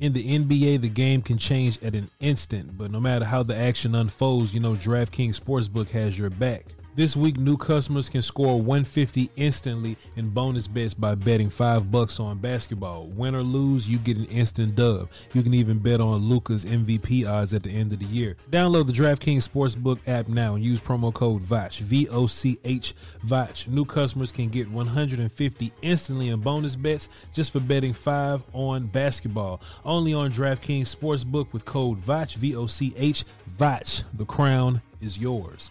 In the NBA, the game can change at an instant, but no matter how the action unfolds, you know DraftKings Sportsbook has your back. This week, new customers can score 150 instantly in bonus bets by betting five bucks on basketball. Win or lose, you get an instant dub. You can even bet on Luka's MVP odds at the end of the year. Download the DraftKings Sportsbook app now and use promo code VOCH, V O C H VOCH. New customers can get 150 instantly in bonus bets just for betting five on basketball. Only on DraftKings Sportsbook with code VOCH, V O C H VOCH. The crown is yours.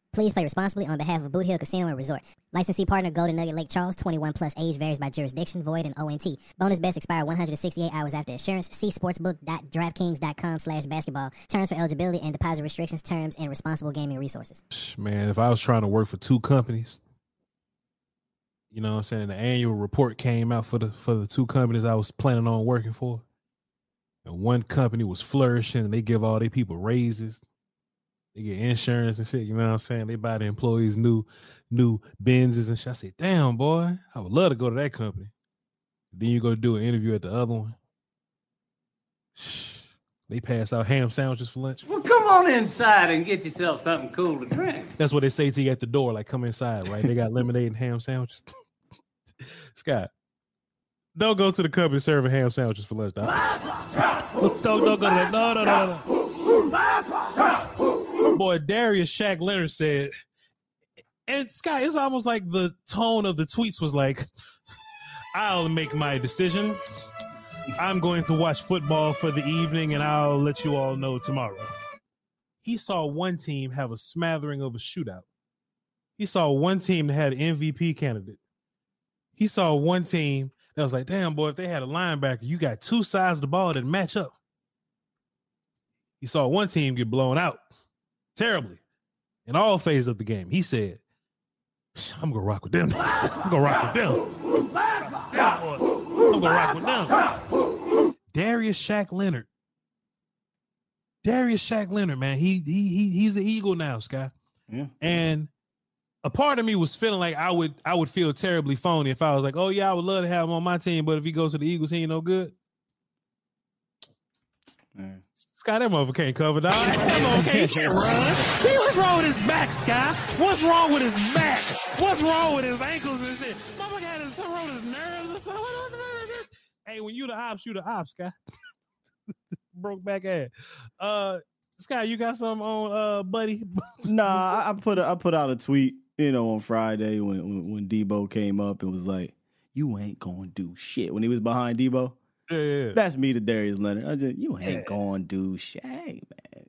Please play responsibly on behalf of Boot Hill Casino and Resort. Licensee partner Golden Nugget Lake Charles, 21 plus age varies by jurisdiction, void and ONT. Bonus bets expire 168 hours after assurance. See sportsbook.draftkings.com slash basketball. Terms for eligibility and deposit restrictions, terms, and responsible gaming resources. Man, if I was trying to work for two companies, you know what I'm saying, the annual report came out for the for the two companies I was planning on working for. And one company was flourishing and they give all their people raises they get insurance and shit. You know what I'm saying? They buy the employees new new Benzes and shit. I say, damn boy, I would love to go to that company. Then you go do an interview at the other one. They pass out ham sandwiches for lunch. Well, come on inside and get yourself something cool to drink. That's what they say to you at the door. Like, come inside, right? They got lemonade and ham sandwiches. Scott, don't go to the company serving ham sandwiches for lunch, dog. don't, don't go to that. No, no, no, no. Boy, Darius Shaq Leonard said, and Scott, it's almost like the tone of the tweets was like, I'll make my decision. I'm going to watch football for the evening and I'll let you all know tomorrow. He saw one team have a smattering of a shootout. He saw one team that had an MVP candidate. He saw one team that was like, damn, boy, if they had a linebacker, you got two sides of the ball that match up. He saw one team get blown out terribly in all phases of the game. He said, I'm gonna rock with them. I'm gonna rock with them. I'm gonna rock with them. Darius Shaq Leonard. Darius Shaq Leonard, man. He he, he he's an eagle now, Scott. Yeah. And a part of me was feeling like I would I would feel terribly phony if I was like, oh yeah, I would love to have him on my team, but if he goes to the Eagles, he ain't no good. Man. Scott, that motherfucker can't cover, dog. That motherfucker can't run. Hey, what's wrong with his back, Scott? What's wrong with his back? What's wrong with his ankles and shit? Motherfucker had his, something wrong with his nerves or something. Hey, when you the ops, you the ops, Scott. Broke back ass. Uh, Scott, you got something on, uh, buddy? Nah, I, I put a, I put out a tweet, you know, on Friday when, when when Debo came up and was like, "You ain't gonna do shit." When he was behind Debo, Yeah, yeah, yeah. that's me to Darius Leonard. I just, you ain't gonna do shit, man. I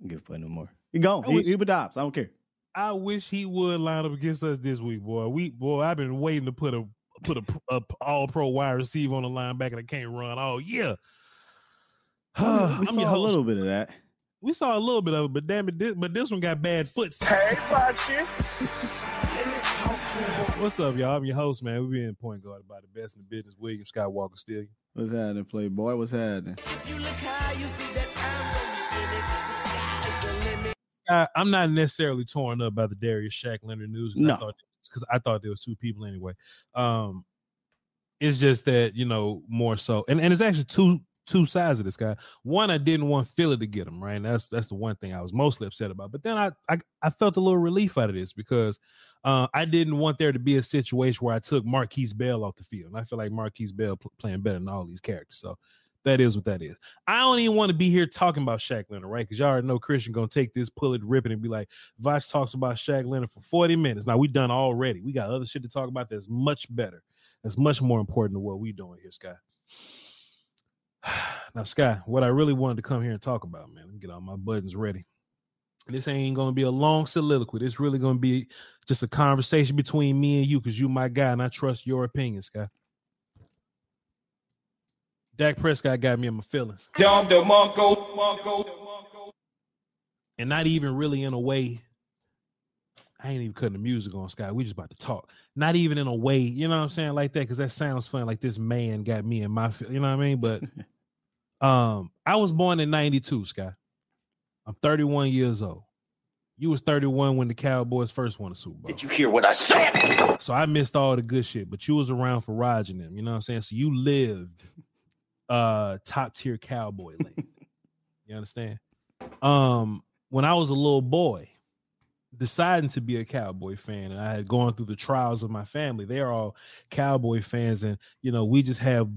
don't give a fuck no more. He gone. I He, wish- he adopts. I don't care. I wish he would line up against us this week, boy. We boy, I've been waiting to put a put a, a all pro wide receiver on the linebacker that can't run. Oh yeah. we I'm saw a little bit of that. We saw a little bit of it, but damn it, this, but this one got bad foot. Hey, Pachi. What's up, y'all? I'm your host, man. We be in point guard by the best in the business. William Skywalker still. What's happening, Playboy? What's happening? I, I'm not necessarily torn up by the Darius Shaq Leonard news. No. I because I thought there was two people anyway. Um, it's just that you know more so, and and it's actually two two sides of this guy. One, I didn't want Philly to get him right. And that's that's the one thing I was mostly upset about. But then I I, I felt a little relief out of this because uh, I didn't want there to be a situation where I took Markquese Bell off the field. And I feel like Markquese Bell pl- playing better than all these characters. So that is what that is. I don't even want to be here talking about Shaq Leonard, right? Because y'all already know Christian gonna take this, pull it, rip it, and be like, Voch talks about Shaq Leonard for 40 minutes. Now we done already. We got other shit to talk about that's much better. That's much more important than what we doing here, Sky. Now, Sky, what I really wanted to come here and talk about, man. Let me get all my buttons ready. This ain't gonna be a long soliloquy. This really gonna be just a conversation between me and you, because you my guy, and I trust your opinion, Sky. Dak Prescott got me in my feelings. Dom DeMarco, Marco, and not even really in a way. I ain't even cutting the music on Sky. We just about to talk. Not even in a way, you know what I'm saying, like that, because that sounds fun. Like this man got me in my, you know what I mean. But um, I was born in '92, Sky. I'm 31 years old. You was 31 when the Cowboys first won the Super Bowl. Did you hear what I said? So I missed all the good shit, but you was around for Raj and them. You know what I'm saying? So you lived uh top tier cowboy land. you understand? Um, when I was a little boy, deciding to be a cowboy fan, and I had gone through the trials of my family. They are all cowboy fans, and you know, we just have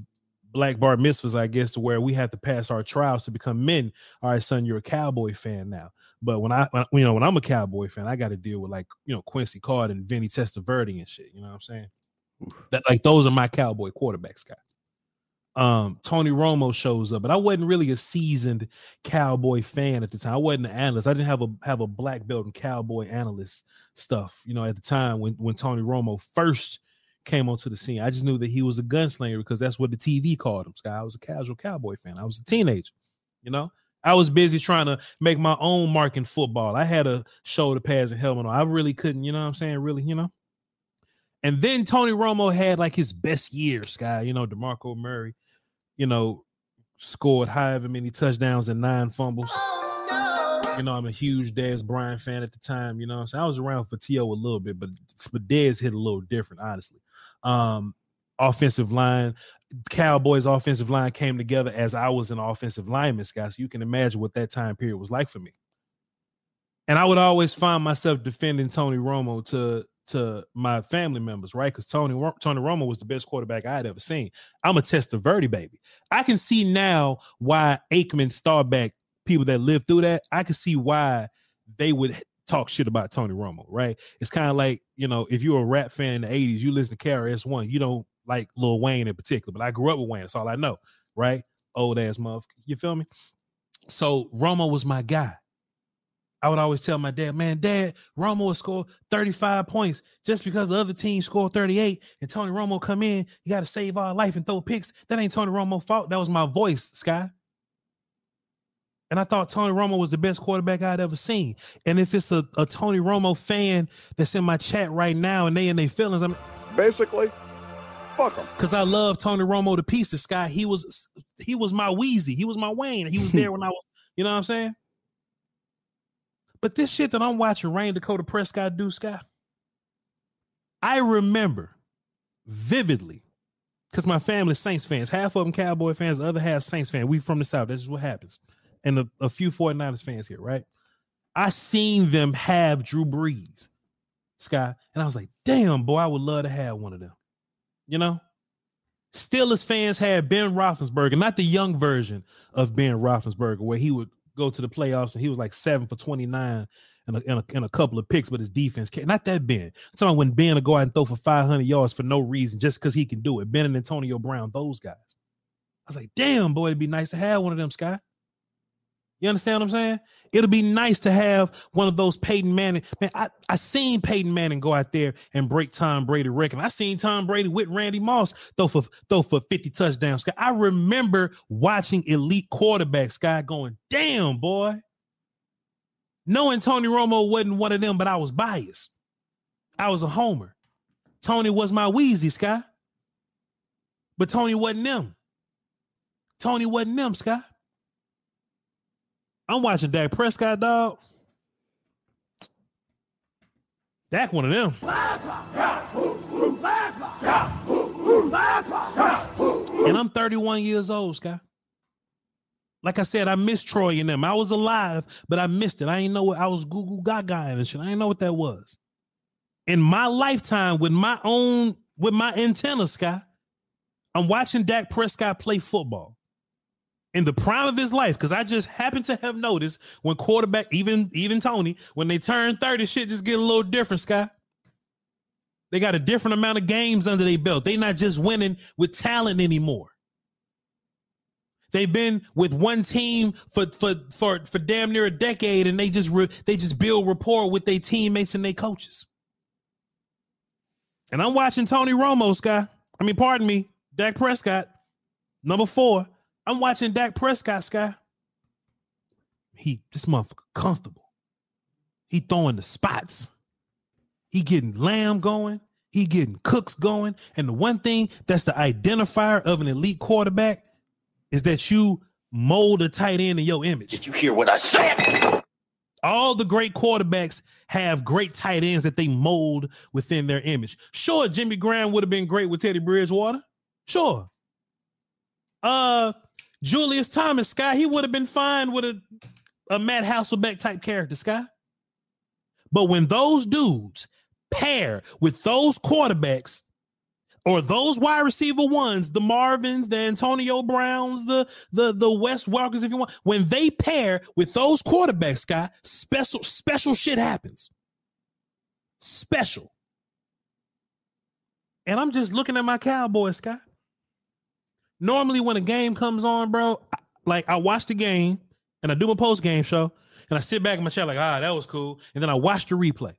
black bar mitzvahs, I guess, to where we have to pass our trials to become men. All right, son, you're a cowboy fan now. But when I, when, you know, when I'm a cowboy fan, I got to deal with like, you know, Quincy card and Vinny Testaverde and shit. You know what I'm saying? That like those are my cowboy quarterbacks, guy. Um, Tony Romo shows up, but I wasn't really a seasoned cowboy fan at the time. I wasn't an analyst. I didn't have a have a black belt in cowboy analyst stuff, you know, at the time when when Tony Romo first came onto the scene. I just knew that he was a gunslinger because that's what the TV called him. Sky. I was a casual cowboy fan. I was a teenager, you know. I was busy trying to make my own mark in football. I had a shoulder pads and helmet on. I really couldn't, you know what I'm saying? Really, you know. And then Tony Romo had like his best year, Sky. You know, DeMarco Murray, you know, scored however many touchdowns and nine fumbles. You know, I'm a huge Dez Bryant fan at the time. You know, I'm saying I was around for T.O. a little bit, but but Dez hit a little different, honestly. Um, offensive line, Cowboys offensive line came together as I was an offensive lineman, guys. So you can imagine what that time period was like for me. And I would always find myself defending Tony Romo to to my family members, right? Because Tony Tony Romo was the best quarterback I had ever seen. I'm a Testaverde baby. I can see now why Aikman, Staubach, people that lived through that, I can see why they would talk shit about Tony Romo, right? It's kind of like, you know, if you're a rap fan in the 80s, you listen to KRS One, you don't like Lil Wayne in particular, but I grew up with Wayne. That's all I know, right? Old ass motherfucker. You feel me? So Romo was my guy. I would always tell my dad, man, dad, Romo will score 35 points just because the other team scored 38 and Tony Romo come in, you got to save our life and throw picks. That ain't Tony Romo fault. That was my voice, Sky. And I thought Tony Romo was the best quarterback I'd ever seen. And if it's a, a Tony Romo fan that's in my chat right now and they in their feelings, I'm Basically, fuck them. because I love Tony Romo to pieces. Sky, he was he was my Wheezy, he was my Wayne. He was there when I was, you know what I'm saying? But this shit that I'm watching Rayne Dakota Prescott do, Sky, I remember vividly because my family Saints fans, half of them Cowboy fans, the other half Saints fans. We from the South. That's is what happens. And a, a few 49ers fans here, right? I seen them have Drew Brees, Sky, and I was like, damn, boy, I would love to have one of them. You know? Steelers fans had Ben Roethlisberger, not the young version of Ben Roethlisberger, where he would go to the playoffs and he was like seven for 29 and a, and a, a couple of picks, but his defense can't. Not that Ben. I'm talking when Ben would go out and throw for 500 yards for no reason, just because he can do it. Ben and Antonio Brown, those guys. I was like, damn, boy, it'd be nice to have one of them, Sky. You understand what I'm saying? It'll be nice to have one of those Peyton Manning. Man, I, I seen Peyton Manning go out there and break Tom Brady record. I seen Tom Brady with Randy Moss throw for throw for 50 touchdowns. I remember watching elite quarterbacks, guy going, damn boy. Knowing Tony Romo wasn't one of them, but I was biased. I was a homer. Tony was my Wheezy, Sky. But Tony wasn't them. Tony wasn't them, Sky. I'm watching Dak Prescott, dog. Dak one of them. And I'm 31 years old, Sky. Like I said, I missed Troy and them. I was alive, but I missed it. I ain't know what I was Google Gaga and shit. I didn't know what that was. In my lifetime, with my own, with my antenna, Sky, I'm watching Dak Prescott play football in the prime of his life. Because I just happen to have noticed when quarterback, even even Tony, when they turn 30, shit just get a little different, Sky. They got a different amount of games under their belt. They not just winning with talent anymore. They've been with one team for for for for damn near a decade, and they just re, they just build rapport with their teammates and their coaches. And I'm watching Tony Romo, Sky. I mean, pardon me, Dak Prescott, number four. I'm watching Dak Prescott, Sky. He this motherfucker comfortable. He throwing the spots. He getting lamb going. He getting cooks going. And the one thing that's the identifier of an elite quarterback is that you mold a tight end in your image. Did you hear what I said? All the great quarterbacks have great tight ends that they mold within their image. Sure, Jimmy Graham would have been great with Teddy Bridgewater. Sure. Uh Julius Thomas, Sky, he would have been fine with a, a Matt Hasselbeck type character, Sky. But when those dudes pair with those quarterbacks, or those wide receiver ones, the Marvins, the Antonio Browns, the the the Wes Welkers, if you want, when they pair with those quarterbacks, Scott, special special shit happens. Special. And I'm just looking at my Cowboys, Scott. Normally, when a game comes on, bro, like I watch the game and I do my post game show, and I sit back in my chair like, ah, that was cool, and then I watch the replay.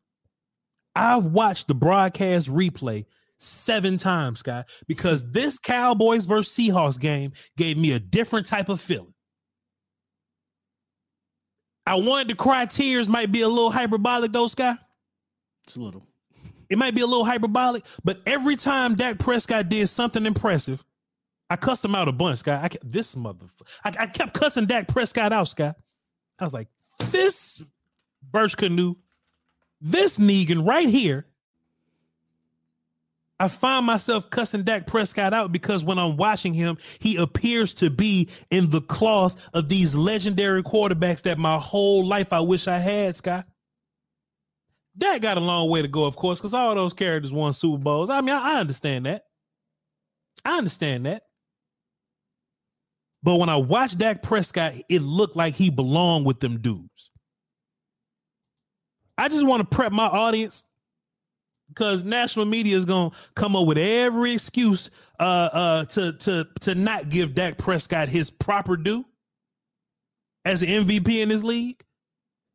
I've watched the broadcast replay seven times, guy, because this Cowboys versus Seahawks game gave me a different type of feeling. I wanted to cry tears might be a little hyperbolic, though, Sky. It's a little. It might be a little hyperbolic, but every time Dak Prescott did something impressive, I cussed him out a bunch, Sky. I kept, this motherfucker. I, I kept cussing Dak Prescott out, Scott. I was like, this Birch Canoe, this Negan right here I find myself cussing Dak Prescott out because when I'm watching him, he appears to be in the cloth of these legendary quarterbacks that my whole life I wish I had, Scott. Dak got a long way to go, of course, because all those characters won Super Bowls. I mean, I, I understand that. I understand that. But when I watched Dak Prescott, it looked like he belonged with them dudes. I just want to prep my audience because national media is gonna come up with every excuse uh uh to to to not give Dak Prescott his proper due as an MVP in this league.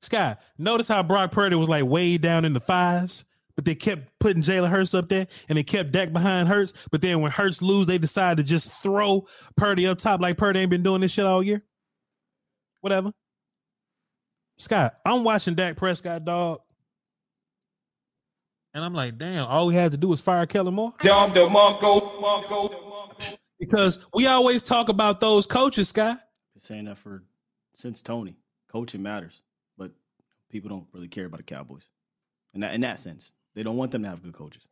Scott, notice how Brock Purdy was like way down in the fives, but they kept putting Jalen Hurts up there and they kept Dak behind Hurts. But then when Hurts lose, they decide to just throw Purdy up top like Purdy ain't been doing this shit all year. Whatever. Scott, I'm watching Dak Prescott, dog. And I'm like, damn, all we had to do is fire Kellen Moore. Dom DeMarco, Marco. Because we always talk about those coaches, Scott. Been saying that for since Tony. Coaching matters, but people don't really care about the Cowboys. In that in that sense, they don't want them to have good coaches.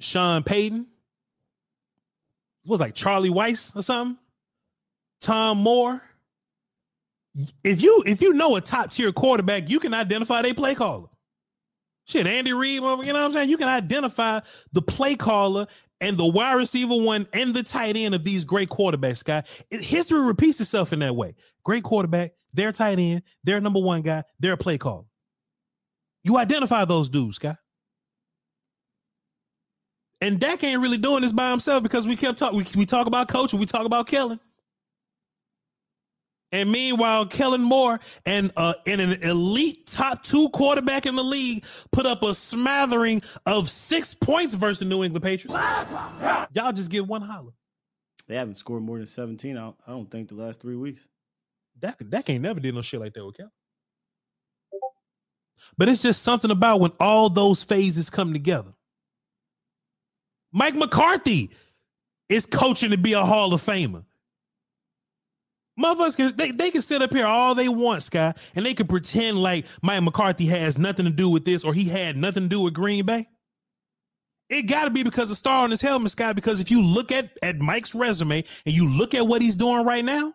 Sean Payton. Was like Charlie Weis or something. Tom Moore. If you if you know a top tier quarterback, you can identify their play caller. Shit, Andy Reid, you know what I'm saying? You can identify the play caller and the wide receiver one and the tight end of these great quarterbacks, guy. It, history repeats itself in that way. Great quarterback, their tight end, their number one guy, their play caller. You identify those dudes, guy. And Dak ain't really doing this by himself because we kept talking. We, we talk about coaching, we talk about Kellen. And meanwhile, Kellen Moore and uh, and an elite top two quarterback in the league put up a smattering of six points versus the New England Patriots. Y'all just get one holler. They haven't scored more than 17 out, I don't think, the last three weeks. That that ain't never did no shit like that with Cal. But it's just something about when all those phases come together. Mike McCarthy is coaching to be a Hall of Famer. Motherfuckers they, they can sit up here all they want, Sky, and they can pretend like Mike McCarthy has nothing to do with this or he had nothing to do with Green Bay. It got to be because of star on his helmet, Sky. Because if you look at at Mike's resume and you look at what he's doing right now,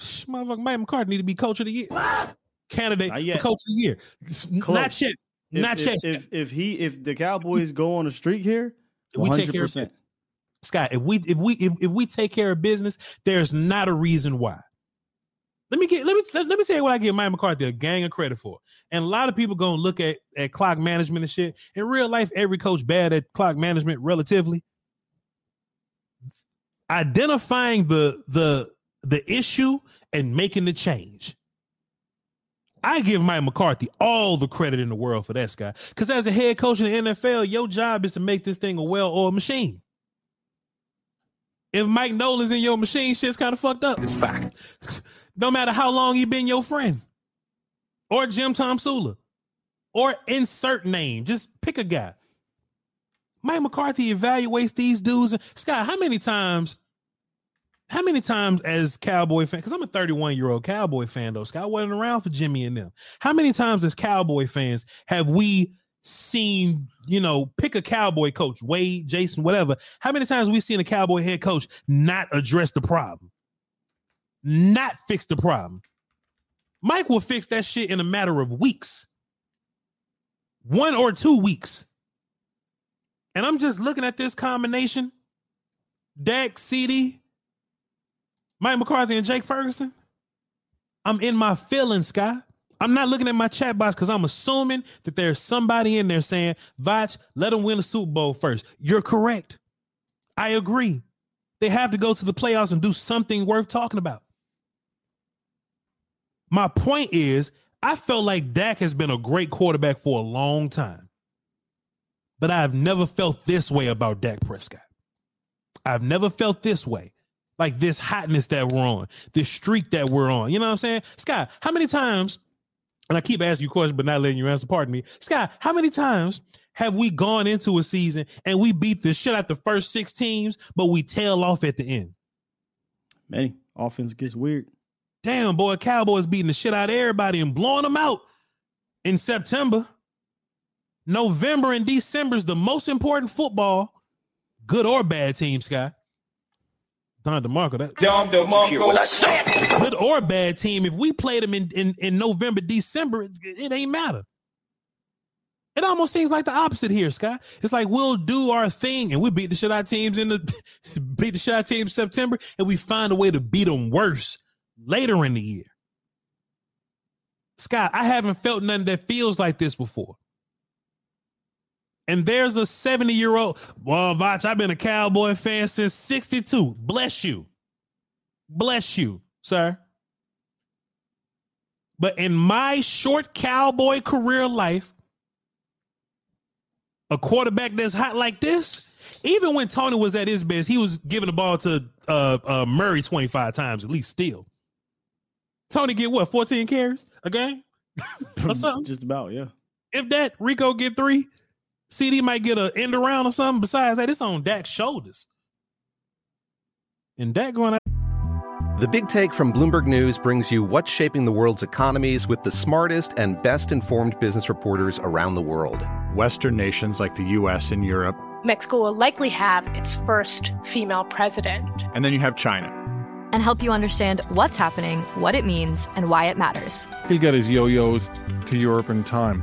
motherfucker, Mike McCarthy need to be coach of the year, candidate for coach of the year. Not yet, If, not if, yet. If, if he if the Cowboys go on a streak here, we take care of 100%. business. Scott, if we if we if, if we take care of business, there's not a reason why. Let me get let me let, let me tell you what I give Mike McCarthy a gang of credit for. And a lot of people gonna look at at clock management and shit. In real life, every coach bad at clock management relatively. Identifying the the the issue and making the change. I give Mike McCarthy all the credit in the world for that, Scott. Because as a head coach in the NFL, your job is to make this thing a well-oiled machine. If Mike Nolan's in your machine, shit's kind of fucked up. It's fact. no matter how long he been your friend, or Jim Tomsula, or insert name, just pick a guy. Mike McCarthy evaluates these dudes. Scott, how many times? How many times as Cowboy fan? Because I'm a 31 year old Cowboy fan though. Scott wasn't around for Jimmy and them. How many times as Cowboy fans have we seen, you know, pick a Cowboy coach, Wade, Jason, whatever? How many times we seen a Cowboy head coach not address the problem, not fix the problem? Mike will fix that shit in a matter of weeks, one or two weeks. And I'm just looking at this combination Dak, CD, Mike McCarthy, and Jake Ferguson. I'm in my feelings, Sky. I'm not looking at my chat box because I'm assuming that there's somebody in there saying, Voch, let them win the Super Bowl first. You're correct. I agree. They have to go to the playoffs and do something worth talking about. My point is, I felt like Dak has been a great quarterback for a long time, but I've never felt this way about Dak Prescott. I've never felt this way, like this hotness that we're on, this streak that we're on. You know what I'm saying? Scott, how many times, and I keep asking you questions, but not letting you answer, pardon me. Scott, how many times have we gone into a season and we beat the shit out the first six teams, but we tail off at the end? Many offense gets weird. Damn, boy, Cowboys beating the shit out of everybody and blowing them out in September. November and December is the most important football, good or bad team, Scott. Don DeMarco, that Dom DeMarco. good or bad team. If we played them in, in, in November, December, it, it ain't matter. It almost seems like the opposite here, Scott. It's like we'll do our thing and we beat the shit out teams in the beat the shit out of teams September, and we find a way to beat them worse later in the year. Scott, I haven't felt nothing that feels like this before. And there's a 70 year old, well, Voch, I've been a Cowboy fan since 62. Bless you. Bless you, sir. But in my short Cowboy career life, a quarterback that's hot like this, even when Tony was at his best, he was giving the ball to uh, uh, Murray 25 times at least still. Tony get what, 14 carries a game? Just about, yeah. If that Rico get three, CD might get a end around or something. Besides that, it's on Dak's shoulders. And Dak going out. The Big Take from Bloomberg News brings you what's shaping the world's economies with the smartest and best informed business reporters around the world. Western nations like the US and Europe. Mexico will likely have its first female president. And then you have China. And help you understand what's happening, what it means, and why it matters. He'll get his yo yos to Europe in time.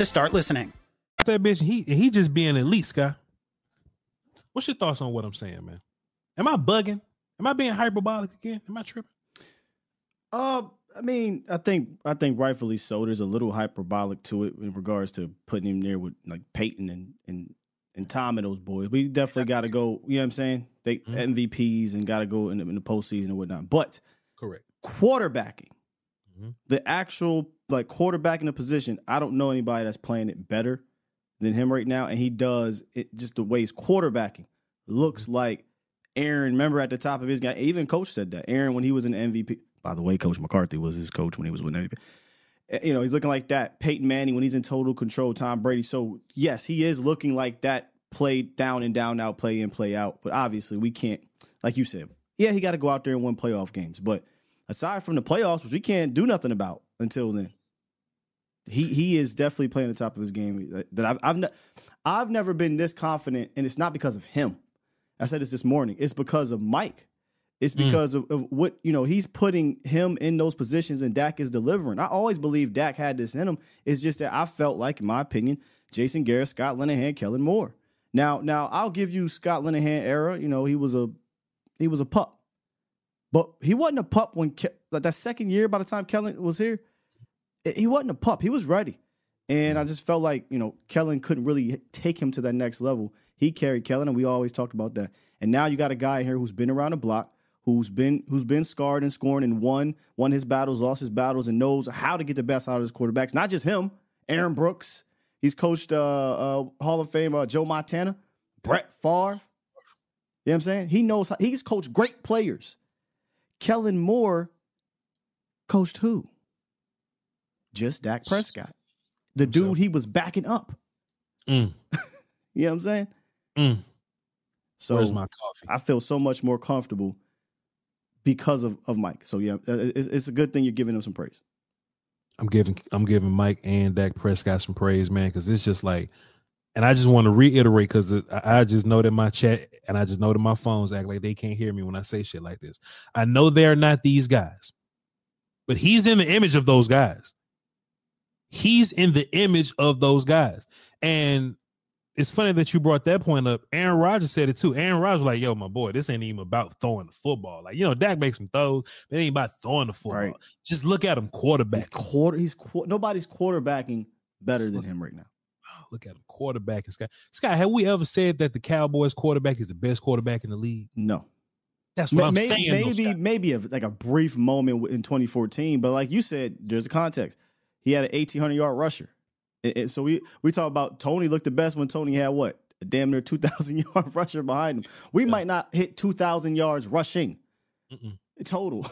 to start listening. That bitch, he he just being elite, guy. What's your thoughts on what I'm saying, man? Am I bugging? Am I being hyperbolic again? Am I tripping? Uh, I mean, I think I think rightfully so. There's a little hyperbolic to it in regards to putting him there with like Peyton and and and Tom and those boys. We definitely got to go. You know what I'm saying? They Mm-hmm. MVPs and got to go in the, in the postseason and whatnot. But Correct. quarterbacking, Mm-hmm. the actual like quarterbacking the position, I don't know anybody that's playing it better than him right now, and he does it just the way he's quarterbacking looks Mm-hmm. like Aaron. Remember at the top of his guy, even coach said that Aaron when he was an MVP. By the way, Coach McCarthy was his coach when he was with MVP. Eh, You know, he's looking like that. Peyton Manning when he's in total control. Tom Brady. So yes, he is looking like that. Play down and down out, play in, play out. But obviously, we can't. Like you said, yeah, he got to go out there and win playoff games. But aside from the playoffs, which we can't do nothing about until then, he he is definitely playing the top of his game. That- I've I've, ne- I've never been this confident, and it's not because of him. I said this this morning. It's because of Mike. It's Mm. because of, of what you know. He's putting him in those positions, and Dak is delivering. I always believed Dak had this in him. It's just that I felt like, in my opinion, Jason Garrett, Scott Linehan, Kellen Moore. Now, now I'll give you Scott Linehan era. You know, he was a he was a pup, but he wasn't a pup when Ke- like that second year. By the time Kellen was here, he wasn't a pup. He was ready, and I just felt like you know Kellen couldn't really take him to that next level. He carried Kellen, and we always talked about that. And now you got a guy here who's been around the block, who's been who's been scarred and scoring and won won his battles, lost his battles, and knows how to get the best out of his quarterbacks. Not just him, Aaron Brooks. He's coached uh, uh, Hall of Fame uh, Joe Montana, Brett Favre. You know what I'm saying? He knows how, he's coached great players. Kellen Moore coached who? Just Dak Prescott. The dude he was backing up. Mm. You know what I'm saying? Mm. So Where's my coffee? I feel so much more comfortable because of, of Mike. So yeah, uh, it's, it's a good thing you're giving him some praise. I'm giving I'm giving Mike and Dak Prescott some praise, man, because it's just like, and I just want to reiterate because I, I just know that my chat and I just know that my phones act like they can't hear me when I say shit like this. I know they're not these guys, but he's in the image of those guys. He's in the image of those guys, and it's funny that you brought that point up. Aaron Rodgers said it too. Aaron Rodgers was like, "Yo, my boy, this ain't even about throwing the football. Like, you know, Dak makes some throws, but it ain't about throwing the football. Just look at him, quarterback. He's quarter. He's qu- nobody's quarterbacking better than him right now. Oh, look at him, quarterback. Scott, Scott, have we ever said that the Cowboys quarterback is the best quarterback in the league? No. That's what I'm maybe, saying. though, Maybe, Scott. maybe a, like a brief moment in 2014, but like you said, there's a context. He had an 1,800 yard rusher, and, and so we we talk about Tony looked the best when Tony had what a damn near 2,000 yard rusher behind him. We might not hit 2,000 yards rushing. Mm-mm. total.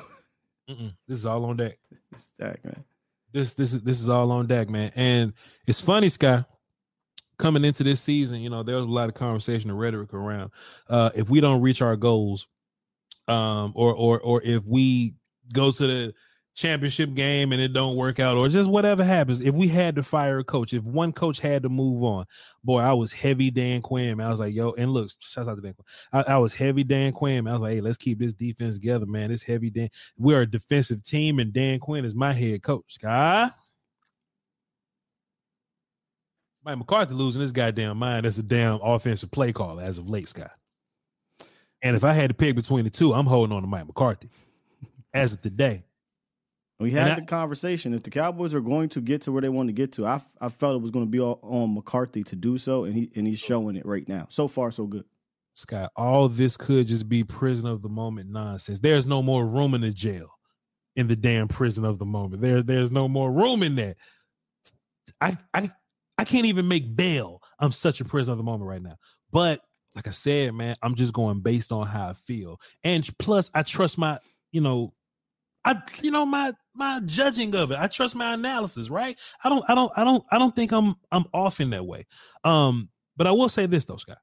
Mm-mm. This is all on deck. Man. This this is this is all on deck, man. And it's funny, Sky. Coming into this season, you know, there was a lot of conversation and rhetoric around uh, if we don't reach our goals, um, or or or if we go to the championship game and it don't work out or just whatever happens. If we had to fire a coach if one coach had to move on boy i was heavy dan quinn man. i was like yo and look shouts out to dan quinn. I, I, was heavy dan quinn man. i was like hey let's keep this defense together man. It's heavy dan we're a defensive team and dan quinn is my head coach guy mike mccarthy losing his goddamn mind. As a damn offensive play caller as of late Scott. and if i had to pick between the two i'm holding on to mike mccarthy. As of today we had I, the conversation. If the Cowboys are going to get to where they want to get to, I, I felt it was going to be on McCarthy to do so, and he and he's showing it right now. So far, so good. Scott, all this could just be prison of the moment nonsense. There's no more room in the jail, in the damn prison of the moment. There, there's no more room in there. I, I, I can't even make bail. I'm such a prison of the moment right now. But like I said, man, I'm just going based on how I feel, and plus, I trust my, you know, I, you know, my my judging of it. I trust my analysis, right? I don't, I don't, I don't, I don't think I'm I'm off in that way. Um, but I will say this though, Scott,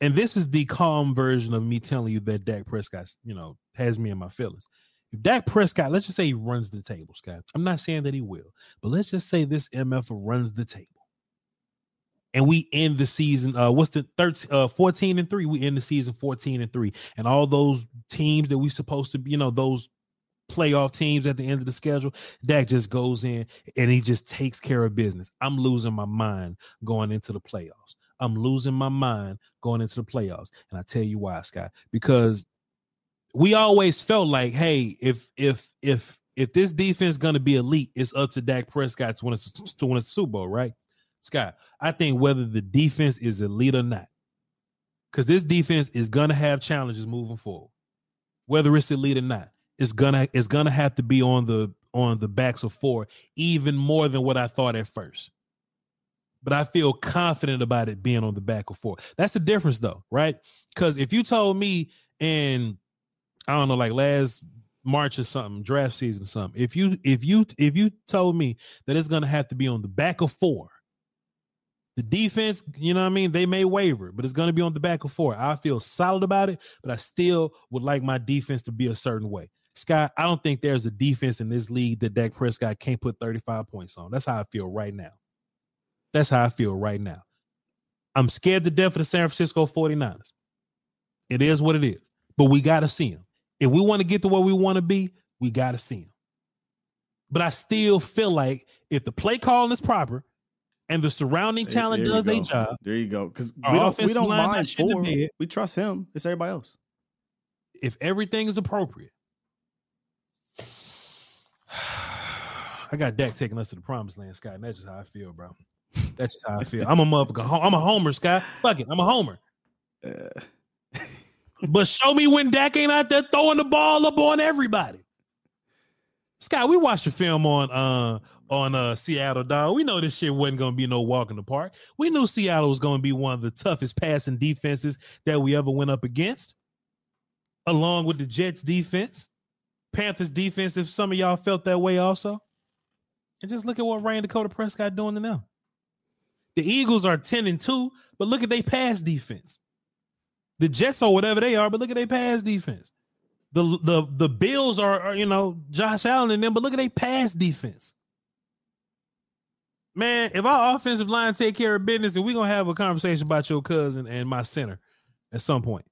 and this is the calm version of me telling you that Dak Prescott, you know, has me in my feelings. If Dak Prescott, let's just say he runs the table, Scott. I'm not saying that he will, but let's just say this MF runs the table. And we end the season. Uh, what's the 13, uh, 14 and 3? We end the season 14 and 3. And all those teams that we supposed to, be, you know, those playoff teams at the end of the schedule. Dak just goes in and he just takes care of business. I'm losing my mind going into the playoffs. I'm losing my mind going into the playoffs. And I tell you why, Scott, because we always felt like, hey, if if if if this defense to be elite, it's up to Dak Prescott to win, a, to win a Super Bowl, right? Scott, I think whether the defense is elite or not, because this defense is to have challenges moving forward, whether it's elite or not is gonna is gonna have to be on the on the backs of four even more than what I thought at first. But I feel confident about it being on the back of four. That's the difference though, right? Because if you told me in I don't know, like last March or something, draft season something, if you if you if you told me that it's gonna have to be on the back of four, the defense, you know what I mean? They may waver, but it's going to be on the back of four. I feel solid about it, but I still would like my defense to be a certain way. Scott, I don't think there's a defense in this league that Dak Prescott can't put 35 points on. That's how I feel right now. That's how I feel right now. I'm scared to death of the San Francisco 49ers. It is what it is. But we got to see him. If we want to get to where we want to be, we got to see him. But I still feel like if the play calling is proper and the surrounding talent there, there does their job. There you go. Because we don't, we don't mind for We trust him. It's everybody else. If everything is appropriate, I got Dak taking us to the promised land, Scott. And that's just how I feel, bro. That's just how I feel. I'm a motherfucker. I'm a homer, Scott. Fuck it. I'm a homer. Uh. but show me when Dak ain't out there throwing the ball up on everybody. Scott, we watched the film on uh on uh Seattle, dog. We know this shit wasn't gonna be no walk in the park. We knew Seattle was gonna be one of the toughest passing defenses that we ever went up against, along with the Jets defense. Panthers defense, if some of y'all felt that way also. And just look at what Ryan Dakota Prescott doing to them. The Eagles are 10 and 2, but look at their pass defense. The Jets or whatever they are, but look at their pass defense. The the the Bills are, are you know Josh Allen and them, but look at their pass defense. Man, if our offensive line take care of business, and we're gonna have a conversation about your cousin and my center at some point.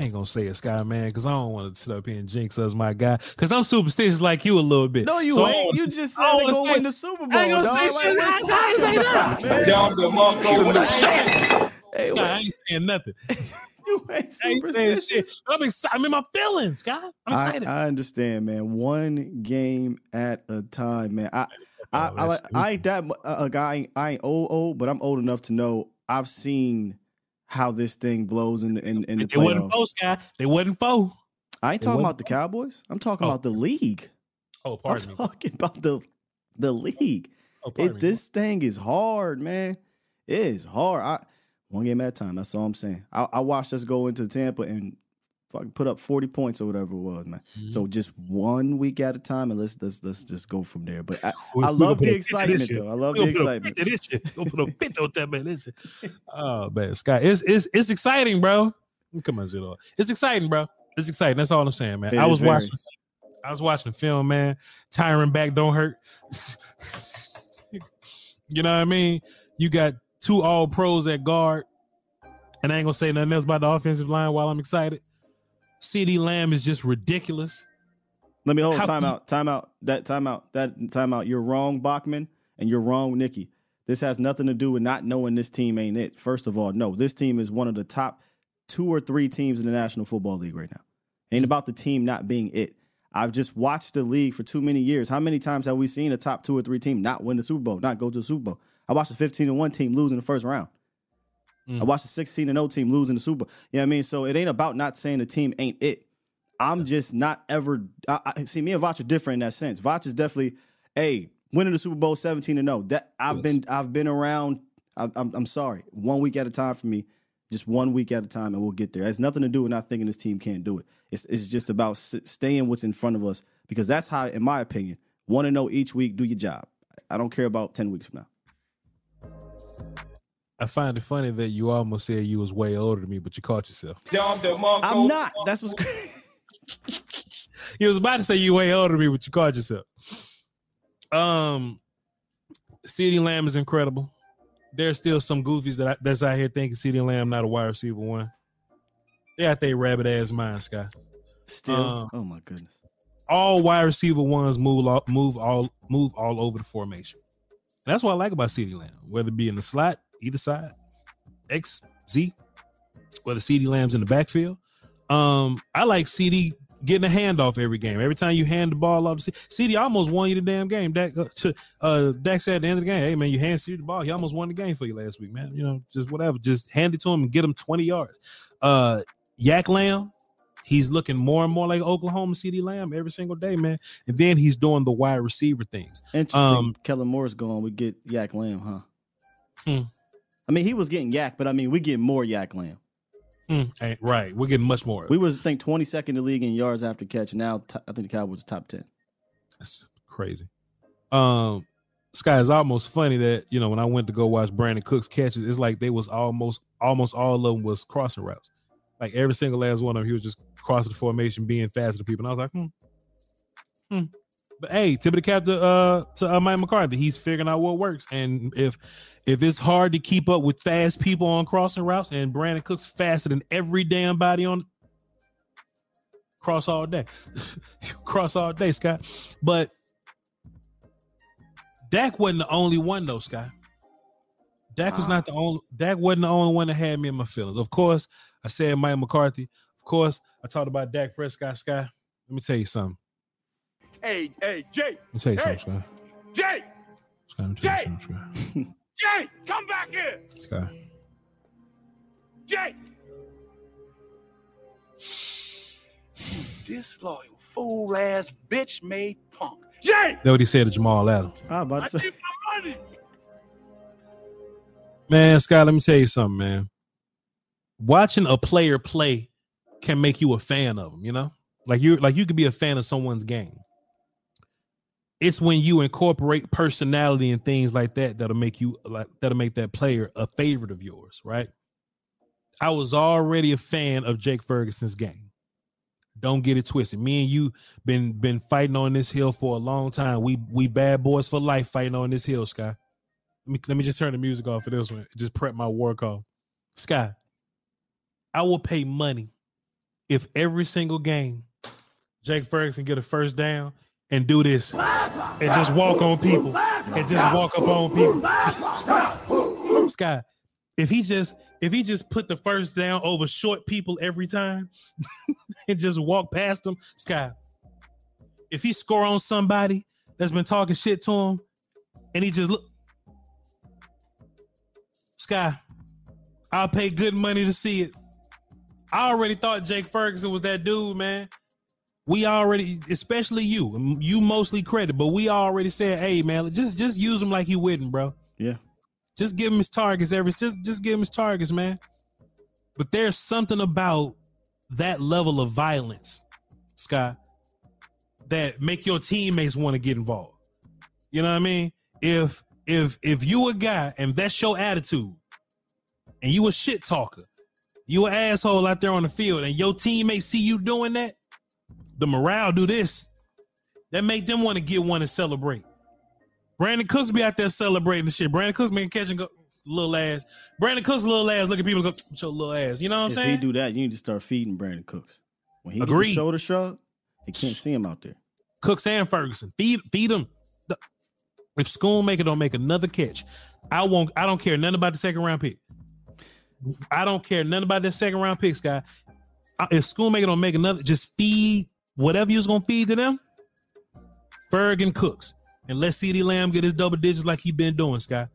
I ain't gonna say it, Sky Man, because I don't want to sit up here and jinx us, my guy. Because I'm superstitious like you a little bit. No, you so ain't. You just said they gonna go win the Super Bowl. I ain't gonna dog. say shit. Like, I say that. Y'all the motherfucker. Hey, Sky, I ain't saying nothing. you ain't superstitious. I'm excited. I'm in my feelings, Sky. I'm excited. I, I, understand, man. One game at a time, man. I, I, oh, I, I, I ain't that uh, a guy. I ain't old, old, but I'm old enough to know I've seen how this thing blows in in, in the they playoffs. wasn't foe, Sky. They wasn't foe. I ain't talking about the Cowboys. I'm talking oh. about the league. Oh, pardon I'm talking about the the league. Oh, it, me. This thing is hard, man. It is hard. I one game at a time. That's all I'm saying. I, I watched us go into Tampa, and fucking put up 40 points or whatever it was, man. Mm-hmm. So just one week at a time, and let's let's let's just go from there. But I, I love the a picture of this excitement, though. I love the excitement. picture This shit. Gonna put a pit on that man. This shit. Oh man, Sky, it's it's it's exciting, bro. Come on, Zero. It's exciting, bro. It's exciting. That's all I'm saying, man. It I was very. watching. I was watching the film, man. Tiring back don't hurt. you know what I mean? You got two all pros at guard, and I ain't gonna say nothing else about the offensive line while I'm excited. CeeDee Lamb is just ridiculous. Let me hold How time can- out. Time out. That time out. That time out. You're wrong, Bachman, and you're wrong, Nikki. This has nothing to do with not knowing this team ain't it. First of all, no, this team is one of the top two or three teams in the National Football League right now. Ain't about the team not being it. I've just watched the league for too many years. How many times have we seen a top two or three team not win the Super Bowl, not go to the Super Bowl? I watched a 15 and 1 team lose in the first round. Mm. I watched the 16 and 0 team losing the Super Bowl. You know what I mean? So it ain't about not saying the team ain't it. I'm just not ever. I, I, see, me and Voch are different in that sense. Voch is definitely, hey, winning the Super Bowl 17 and 0. That I've been, I've been around. I, I'm, I'm sorry, one week at a time for me, just one week at a time, and we'll get there. It has nothing to do with not thinking this team can't do it. It's, it's just about s- staying what's in front of us because that's how, in my opinion, want to know each week, do your job. I don't care about 10 weeks from now. I find it funny that you almost said you was way older than me, but you caught yourself. I'm not. That's what's crazy. You was about to say you way older than me, but you caught yourself. Um, CeeDee Lamb is incredible. There's still some goofies that I, that's out here thinking CeeDee Lamb not a wide receiver one. They out there rabbit ass mind, Sky. Still, Um, oh my goodness. all wide receiver ones move all, move all move all over the formation. That's what I like about CeeDee Lamb, whether it be in the slot, either side, X, Z, whether CeeDee Lamb's in the backfield. Um, I like CD getting a handoff every game. Every time you hand the ball off to CD, almost won you the damn game. Dak, uh, to, uh, Dak said at the end of the game, "Hey man, you hand CD the ball. He almost won the game for you last week, man. You know, just whatever. Just hand it to him and get him twenty yards." Uh, YAC Lamb, he's looking more and more like Oklahoma CeeDee Lamb every single day, man. And then he's doing the wide receiver things. Interesting. Um, Kellen Moore's gone. We get YAC Lamb, huh? Hmm. I mean, he was getting YAC, but I mean, we get more YAC Lamb. mm, right. We're getting much more. We was I think 22nd in the league in yards after catch. Now t- I think the Cowboys are top 10. That's crazy. Um, Sky is almost funny that you know when I went to go watch Brandin Cooks catches, it's like they was almost almost all of them was crossing routes. Like every single last one of them, he was just crossing the formation, being faster than people. And I was like, hmm, hmm. But hey, tip of the cap to uh to uh, Mike McCarthy. He's figuring out what works. And if if it's hard to keep up with fast people on crossing routes, and Brandin Cooks faster than every damn body on cross all day, cross all day, Scott. But Dak wasn't the only one though, Scott. Dak was not the only. Dak wasn't the only one that had me in my feelings. Of course, I said Mike McCarthy. Of course, I talked about Dak Prescott. Sky, let me tell you something. Hey, hey, Jay. Let me tell you hey, something, Sky. Jay, Sky, let me tell you Jay. something, Jay, come back here. Sky. Sky. Jay. Disloyal, fool ass, bitch made punk. Jay, That's what he said to Jamal Adams. I about I to say. need my money. Man, Scott, let me tell you something, man. Watching a player play can make you a fan of them, you know? Like you like you could be a fan of someone's game. It's when you incorporate personality and things like that that'll make you like that'll make that player a favorite of yours, right? I was already a fan of Jake Ferguson's game. Don't get it twisted. Me and you been been fighting on this hill for a long time. We we bad boys for life fighting on this hill, Sky. Let me let me just turn the music off for this one. Just prep my war call. Sky, I will pay money if every single game Jake Ferguson get a first down and do this and just walk on people and just walk up on people. Sky, if he just if he just put the first down over short people every time and just walk past them, Sky. If he score on somebody that's been talking shit to him and he just look Sky, I'll pay good money to see it. I already thought Jake Ferguson was that dude, man. We already, especially you, you mostly credit, but we already said, hey, man, just just use him like you wouldn't, bro. Yeah. Just give him his targets every just just give him his targets, man. But there's something about that level of violence, Scott, that make your teammates want to get involved. You know what I mean? If if if you a guy and that's your attitude, and you a shit talker, you an asshole out there on the field, and your teammates see you doing that, the morale do this. That make them want to get one and celebrate. Brandin Cooks be out there celebrating the shit. Brandin Cooks been catching go, little ass. Brandin Cooks little ass. Look at people go, "With your little ass. You know what I'm if saying? he do that, you need to start feeding Brandin Cooks. When he Agreed. the shoulder shrug, they can't see him out there. Cooks and Ferguson. Feed feed them. If Schoonmaker don't make another catch, I won't. I don't care nothing about the second round pick. I don't care nothing about that second round pick. I- If Schoonmaker don't make another, just feed whatever you was gonna feed to them. Ferg and Cooks, and let CeeDee Lamb get his double digits like he been doing, Sky.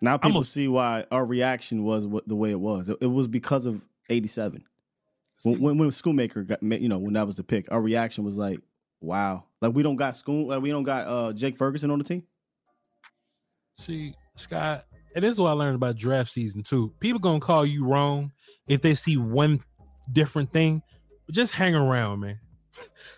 Now I'm people a- see why our reaction was what the way it was. It, it was because of '87. When, when when Schoonmaker got, ma- you know, when that was the pick, our reaction was like, "Wow!" Like we don't got School, like we don't got uh Jake Ferguson on the team. See, Scott, and this is what I learned about draft season too. People gonna call you wrong if they see one different thing. But just hang around, man.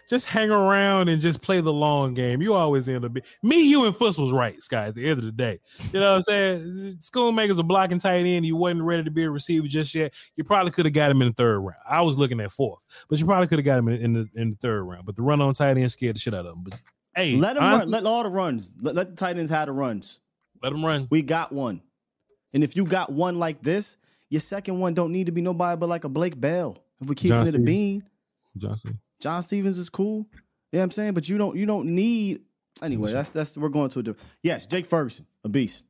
Just hang around and just play the long game. You always end up. Be- Me, you, and Fuss was right, Scott. At the end of the day, you know what I'm saying. Schoonmaker's a blocking tight end. He wasn't ready to be a receiver just yet. You probably could have got him in the third round. I was looking at fourth, but you probably could have got him in, in the in the third round. But the run on tight end scared the shit out of him. But hey, let him run. Let all the runs. Let, let the tight ends have the runs. Let them run. We got one, and if you got one like this, your second one don't need to be nobody but like a Blake Bell. If we keep it a bean, Johnson. John Stevens is cool. You know what I'm saying? But you don't you don't need anyway, that's that's we're going to a different Yes, Jake Ferguson, a beast.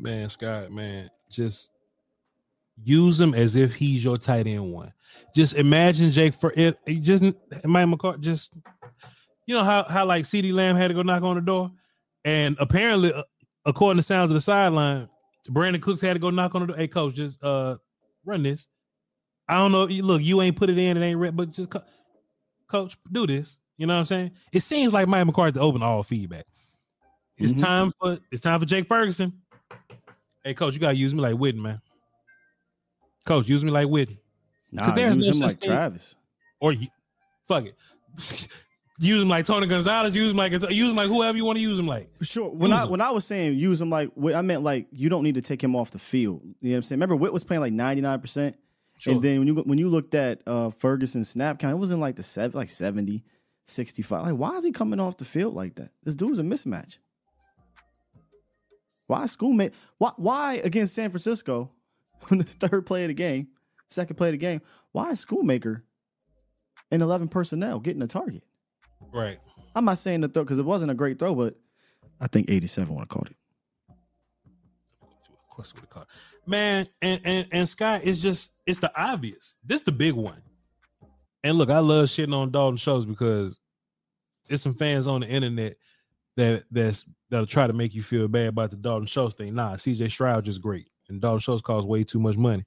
man, Scott, man, just use him as if he's your tight end one. Just imagine Jake for it. Just Mike McCart. Just you know how how like CeeDee Lamb had to go knock on the door, and apparently, uh, according to sounds of the sideline, Brandin Cooks had to go knock on the door. Hey, coach, just uh run this. I don't know. Look, you ain't put it in. It ain't red, but just co- coach, do this. You know what I'm saying? It seems like Mike McCarthy to open all feedback. It's Mhm. time for it's time for Jake Ferguson. Hey, coach, you gotta use me like Witten, man. Coach, use me like Witten. Nah, there's use no him like thing- Travis. Or you, fuck it. use him like Tony Gonzalez. Use him like use him like whoever you want to use him like. Sure. When Use I him. when I was saying use him like I meant like you don't need to take him off the field. You know what I'm saying? Remember Witt was playing like 99 percent, Sure. and then when you when you looked at uh, Ferguson's snap count, it was in like the seven, like 70, 65. Like why is he coming off the field like that? This dude's a mismatch. Why schoolmate? Why why against San Francisco on the third play of the game, second play of the game? Why is Schoonmaker in 11 personnel getting a target? Right. I'm not saying the throw because it wasn't a great throw, but I think 87 would have caught it. Of course, what it called. Man, and, and and Scott, it's just it's the obvious. This the big one. And look, I love shitting on Dalton Schultz because there's some fans on the internet that that's that'll try to make you feel bad about the Dalton Schultz thing. Nah, CJ Stroud just great, and Dalton Schultz costs way too much money.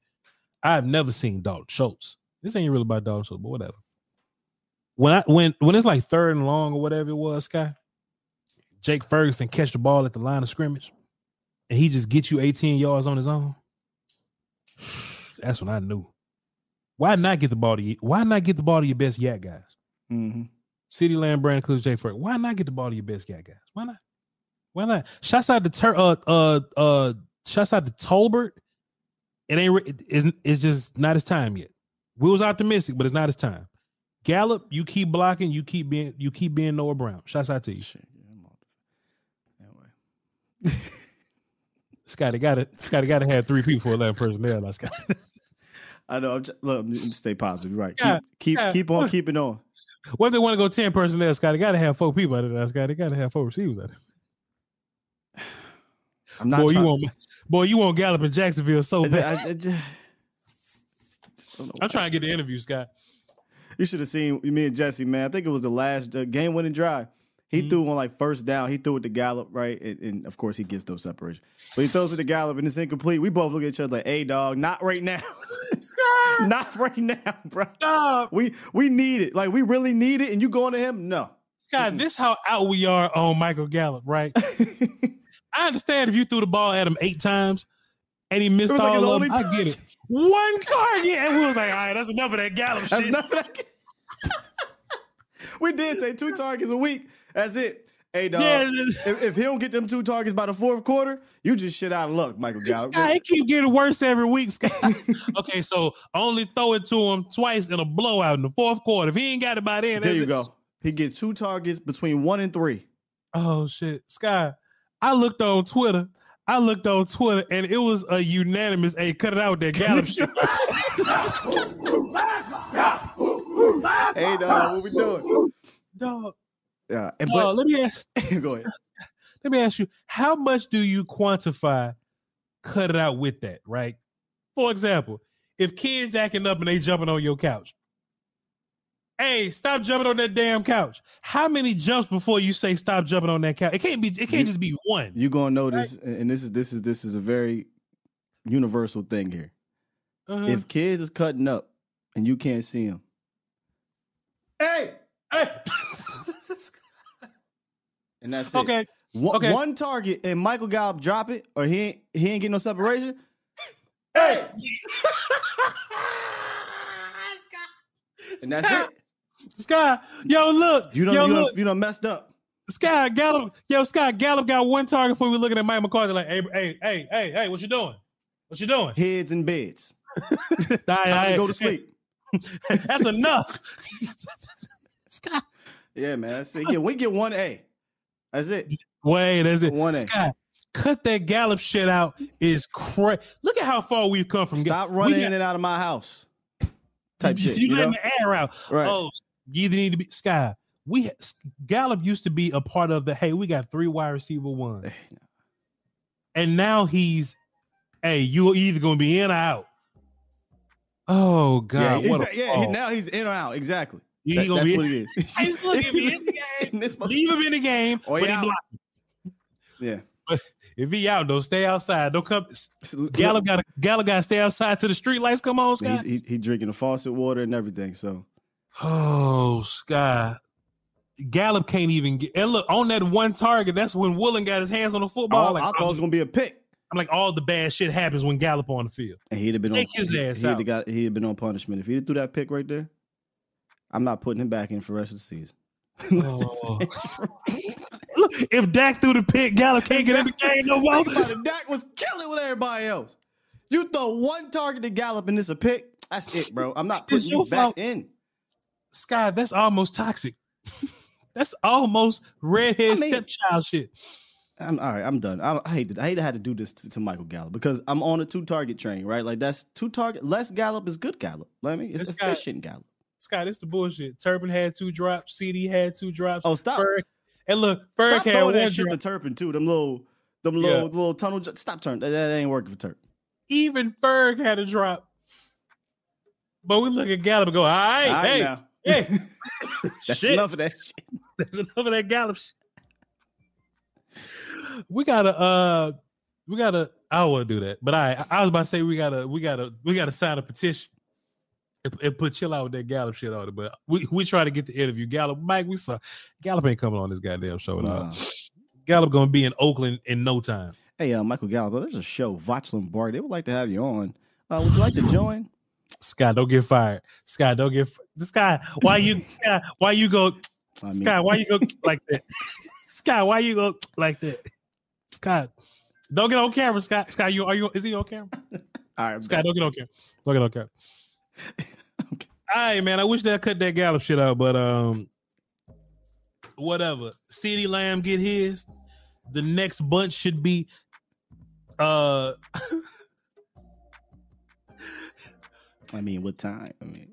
I've never seen Dalton Schultz. This ain't really about Dalton Schultz, but whatever. When I when when it's like third and long or whatever it was, Sky, Jake Ferguson catch the ball at the line of scrimmage, and he just get you 18 yards on his own. That's when I knew. Why not get the ball to you? Why not get the ball to your best YAC guys? Mm-hmm. CeeDee Lamb, Brandin Cooks, Jake Ferguson. Why not get the ball to your best YAC guys? Why not? Why not? Shouts out to Tur- uh uh uh shouts out to Tolbert. It ain't re- it's, it's just not his time yet. We was optimistic, but it's not his time. Gallup, you keep blocking, you keep being you keep being Noah Brown. Shouts out to you. Scotty got it. Scotty got to have three people for eleven personnel. Now, Scott. I know. I'm just, look, I'm just stay positive. You're right. Keep Yeah, keep, yeah. keep on keeping on. What if they want to go ten personnel, Scotty? Got to have four people out of that. Scotty got to have four receivers out of it. I'm not boy, you want boy, you want Gallup in Jacksonville so I- bad. I- I just- I'm trying to get the interview, Scott. You should have seen me and Jesse, man. I think it was the last uh, game winning drive. He Mm-hmm. threw on like first down. He threw it to Gallup, right? And, and of course, he gets those separation. But he throws it to Gallup and it's incomplete. We both look at each other like, hey, dog, not right now. not right now, bro. We we need it. Like, we really need it. And you going to him? No. Scott, this how out we are on Michael Gallup, right? I understand if you threw the ball at him eight times and he missed like all his of them. I get it. one target, and we was like, all right, that's enough of that Gallup That's shit. enough of that. we did say two targets a week. That's it. Hey, dog. Yeah. if, if he don't get them two targets by the fourth quarter, you just shit out of luck, Michael Gallup. Sky, it keep getting worse every week. Sky. okay, so only throw it to him twice in a blowout in the fourth quarter. If he ain't got it by then, There that's you it. go. He get two targets between one and three. Oh shit, Sky. I looked on Twitter. I looked on Twitter, and it was a unanimous. Hey, cut it out with that Gallup shit. hey, dog, what we doing? Dog, Yeah, and but let me ask. go ahead. Let me ask you, how much do you quantify cut it out with that, right? For example, if kids acting up and they jumping on your couch, hey, stop jumping on that damn couch. How many jumps before you say stop jumping on that couch? It can't be. It can't You- just be one. You're gonna notice, and this is this is this is a very universal thing here. Uh-huh. If kids is cutting up and you can't see them, hey, hey, and that's it. okay, One, okay. one target and Michael Gallup drop it, or he ain't he ain't getting no separation. Hey, and that's it. Sky, yo, look, You don't yo, you look, don't you don't messed up. Sky Gallup, yo, Sky Gallup got one target before we looking at Mike McCarthy like, hey, hey, hey, hey, hey, what you doing? What you doing? Heads and beds. Time Time to go to sleep. That's enough. Sky. Yeah, man. That's it. Yeah, we get one A. That's it. Wait, that's it. One. Sky, cut that Gallup shit out is crazy. Look at how far we've come from. Stop running got- in and out of my house. Type shit. You, You, letting know? the air out. Right. Oh, you either need to be Sky. We Gallup used to be a part of the. Hey, we got three wide receiver ones, and now he's. Hey, you're either gonna be in or out. Oh God! yeah, what a exa- yeah. he- now he's in or out. Exactly. He That- gonna that's be- what it is. Hey, look, if he in the game, leave him in the game, Or but he he out. blocked. Yeah. But if he out, though, stay outside. Don't come. Gallup got Gallup got to stay outside till the street lights come on. He, Scott. he, he drinking the faucet water and everything. So Oh, Scott. Gallup can't even get. And look on that one target. That's when Woolen got his hands on the football. Oh, I thought it was gonna be a pick. I'm like, all the bad shit happens when Gallup on the field. and he'd have been Take on his he, ass he'd out. have got he'd have been on punishment. If he'd threw that pick right there, I'm not putting him back in for the rest of the season. Oh. Look, if Dak threw the pick, Gallup can't get in the game no more. Think about it. Dak was killing with everybody else. You throw one target to Gallup and it's a pick. That's it, bro. I'm not putting you back fault. in. Sky, that's almost toxic. that's almost redhead I mean- stepchild shit. I'm all right. I'm done. I, don't, I hate to, I hate to have to do this to, to Michael Gallup because I'm on a two target train, right? Like that's two target. Less Gallup is good Gallup. I mean, it's This guy- efficient Gallup. Sky, it's the bullshit. Turpin had two drops. CD had two drops. Oh, stop. Ferg, and look, Ferg Stop had one that shit drop. to Turpin too. Them little, them Yeah. little, little tunnel. Stop turning. That, that ain't working for Turpin. Even Ferg had a drop. But we look at Gallup and go, all right, All right hey, now. hey. That's Shit. enough of that shit. That's enough of that Gallup shit. We gotta uh we gotta I don't want to do that. But I I was about to say we gotta we gotta we gotta sign a petition and, and put chill out with that Gallup shit on it. But we we try to get the interview. Gallup, Mike, we saw Gallup ain't coming on this goddamn show at all. Nah. Gallup gonna be in Oakland in no time. Hey, uh, Michael Gallup, there's a show, Voch Lombardi. They would like to have you on. Uh, would you like to join? Scott, don't get fired. Scott, don't get this guy. Why you Scott, why you go I mean- Scott, why you go like that? Scott, why you go like that? Scott, don't get on camera, Scott. Scott, you are you is he on camera? All right, Scott, done. don't get on camera. Don't get on camera. All right, man. I wish they cut that Gallup shit out, but um, whatever. CeeDee Lamb get his. The next bunch should be uh I mean, what time? I mean,